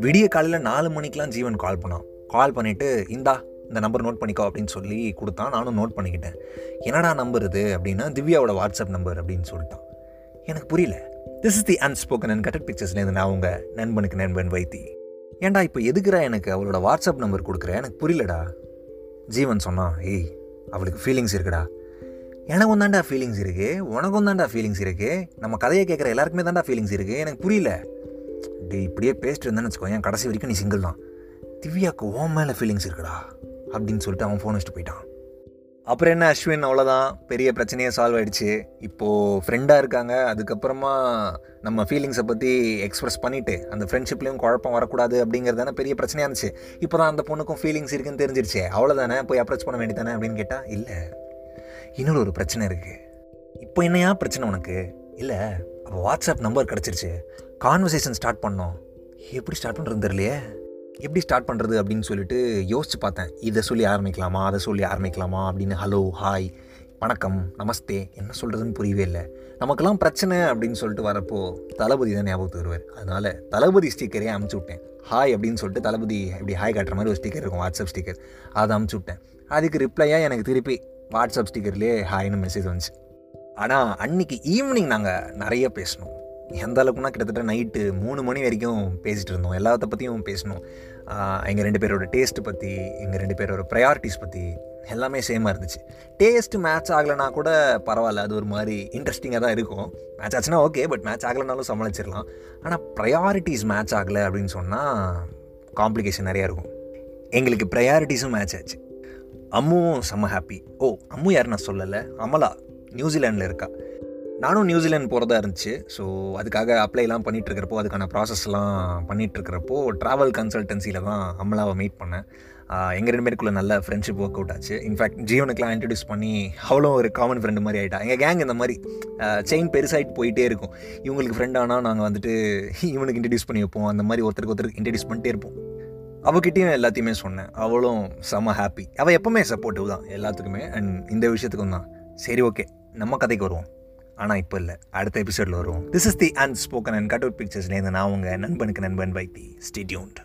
விடிய காலையில் நாலு மணிக்கெலாம் ஜீவன் கால் பண்ணான். கால் பண்ணிவிட்டு இந்தா இந்த நம்பர் நோட் பண்ணிக்கோ அப்படின்னு சொல்லி கொடுத்தான். நானும் நோட் பண்ணிக்கிட்டேன். என்னடா நம்பர் இது? அப்படின்னா திவ்யாவோட வாட்ஸ்அப் நம்பர் அப்படின்னு சொல்லிட்டான். எனக்கு புரியல. This is the unspoken and cutout பிக்சர்ஸ்லேருந்து நான் உங்கள் நண்பனுக்கு நண்பன் வைத்தி. ஏன்டா இப்போ எதுக்குறா எனக்கு அவளோட வாட்ஸ்அப் நம்பர் கொடுக்குறேன் எனக்கு புரியலடா. ஜீவன் சொன்னான் ஏய் அவளுக்கு ஃபீலிங்ஸ் இருக்குடா. எனக்கும் தாண்டா ஃபீலிங்ஸ் இருக்குது உனக்கும் தான்டா ஃபீலிங்ஸ் இருக்குது நம்ம கதையை கேட்குற எல்லாருக்குமே தான்டா ஃபீலிங்ஸ் இருக்குது எனக்கு புரியல. டே இப்படியே பேசிட்டு இருந்தேன்னு வச்சுக்கோ. என் கடைசி வரைக்கும் நீ சிங்கிள் தான். திவ்யாவுக்கு ஓ மேலே ஃபீலிங்ஸ் இருக்குடா. அப்படின்னு சொல்லிட்டு அவன் ஃபோன் வச்சுட்டு போயிட்டான். அப்புறம் என்ன அஸ்வின்? அவ்வளோதான் பெரிய பிரச்சனையே சால்வ் ஆகிடுச்சு இப்போது ஃப்ரெண்டாக இருக்காங்க. அதுக்கப்புறமா நம்ம ஃபீலிங்ஸை பற்றி எக்ஸ்ப்ரெஸ் பண்ணிவிட்டு அந்த ஃப்ரெண்ட்ஷிப்லேயும் குழப்பம் வரக்கூடாது அப்படிங்கிறது தானே பெரிய பிரச்சனையாக இருந்துச்சு. இப்போ தான் அந்த பொண்ணுக்கும் ஃபீலிங்ஸ் இருக்குன்னு தெரிஞ்சிருச்சு. அவ்வளோதானே போய் அப்ரோச் பண்ண வேண்டியதானே அப்படின்னு கேட்டால் இல்லை. இன்னொரு ஒரு பிரச்சனை இருக்குது இப்போ என்னையா பிரச்சனை உனக்கு? இல்லை அப்போ வாட்ஸ்அப் நம்பர் கிடச்சிருச்சு. கான்வர்சேஷன் ஸ்டார்ட் பண்ணோம். எப்படி ஸ்டார்ட் பண்ணுறது தெரியலையே. எப்படி ஸ்டார்ட் பண்ணுறது அப்படின்னு சொல்லிட்டு யோசிச்சு பார்த்தேன். இதை சொல்லி ஆரம்பிக்கலாமா? அதை சொல்லி ஆரம்பிக்கலாமா? அப்படின்னு ஹலோ ஹாய் வணக்கம் நமஸ்தே. என்ன சொல்கிறதுன்னு புரியவே இல்லை. நமக்கெல்லாம் பிரச்சனை அப்படின்னு சொல்லிட்டு வரப்போ தளபதி தான் ஞாபகத்துக்கு வருவார். அதனால் தளபதி ஸ்டிக்கரே அமுச்சு விட்டேன். ஹாய் அப்படின்னு சொல்லிட்டு தளபதி இப்படி ஹாய் காட்டுற மாதிரி ஒரு ஸ்டிக்கர் இருக்கும் வாட்ஸ்அப் ஸ்டிக்கர் அதை அமுச்சு விட்டேன். அதுக்கு ரிப்ளையாக எனக்கு திருப்பி வாட்ஸ்அப் ஸ்டிக்கர்லேயே ஹாய்னு மெசேஜ் வந்துச்சு. ஆனால் அன்னைக்கு ஈவினிங் நாங்கள் நிறைய பேசணும் எந்த அளவுக்குனா கிட்டத்தட்ட நைட்டு மூணு மணி வரைக்கும் பேசிகிட்டு இருந்தோம். எல்லாத்த பற்றியும் பேசணும் எங்கள் ரெண்டு பேரோட டேஸ்ட்டு பற்றி எங்கள் ரெண்டு பேரோட ப்ரையாரிட்டிஸ் பற்றி எல்லாமே சேமாக இருந்துச்சு. டேஸ்ட்டு மேட்ச் ஆகலைனா கூட பரவாயில்ல. அது ஒரு மாதிரி இன்ட்ரெஸ்டிங்காக தான் இருக்கும். மேட்ச் ஆச்சுன்னா ஓகே பட் மேட்ச் ஆகலைனாலும் சமாளிச்சிடலாம். ஆனால் ப்ரையாரிட்டிஸ் மேட்ச் ஆகலை அப்படின்னு சொன்னால் காம்ப்ளிகேஷன் நிறையா இருக்கும். எங்களுக்கு ப்ரையாரிட்டிஸும் மேட்ச் ஆச்சு. அம்முவும் செம்ம ஹாப்பி ஓ அம்மு யார் நான் சொல்லலை. அமலா நியூசிலாண்டில் இருக்கா. நானும் நியூசிலாந்து போகிறதா இருந்துச்சு. ஸோ அதுக்காக அப்ளைலாம் பண்ணிகிட்ருக்கிறப்போ அதுக்கான ப்ராசஸ்லாம் பண்ணிகிட்ருக்கிறப்போ ட்ராவல் கன்சல்டன்சியில் தான் அமலாவை மீட் பண்ணேன். எங்கள் ரெண்டு பேருக்குள்ளே நல்ல ஃப்ரெண்ட்ஷிப் ஒர்க் அவுட் ஆச்சு. இன்ஃபேக்ட் ஜீவனுக்குலாம் இன்ட்ரடியூஸ் பண்ணி அவ்வளோ ஒரு காமன் ஃப்ரெண்டு மாதிரி ஆகிட்டா எங்கள் கேங் இந்த மாதிரி செயின் பெருசாகிட்டு போயிட்டே இருக்கும். இவங்களுக்கு ஃப்ரெண்ட் ஆனால் நாங்கள் வந்துட்டு இவனுக்கு இன்ட்ரடியூஸ் பண்ணி வைப்போம். அந்த மாதிரி ஒருத்தருக்கு ஒருத்தருக்கு இன்ட்ரடியூஸ் பண்ணிட்டே இருப்போம். அவகிட்டையும் எல்லாத்தையுமே சொன்னேன். அவளும் செம்ம ஹாப்பி அவள் எப்போவுமே சப்போர்ட்டிவ் தான் எல்லாத்துக்குமே. அண்ட் இந்த விஷயத்துக்கும் தான். சரி ஓகே நம்ம கதைக்கு வருவோம். ஆனால் இப்போ இல்லை. அடுத்த எபிசோடில் வருவோம். This is the unspoken and cut out பிக்சர்ஸ்லேருந்து நான் உங்கள் நண்பனுக்கு நண்பன் வைத்தி. ஸ்டேட்யூன்ட்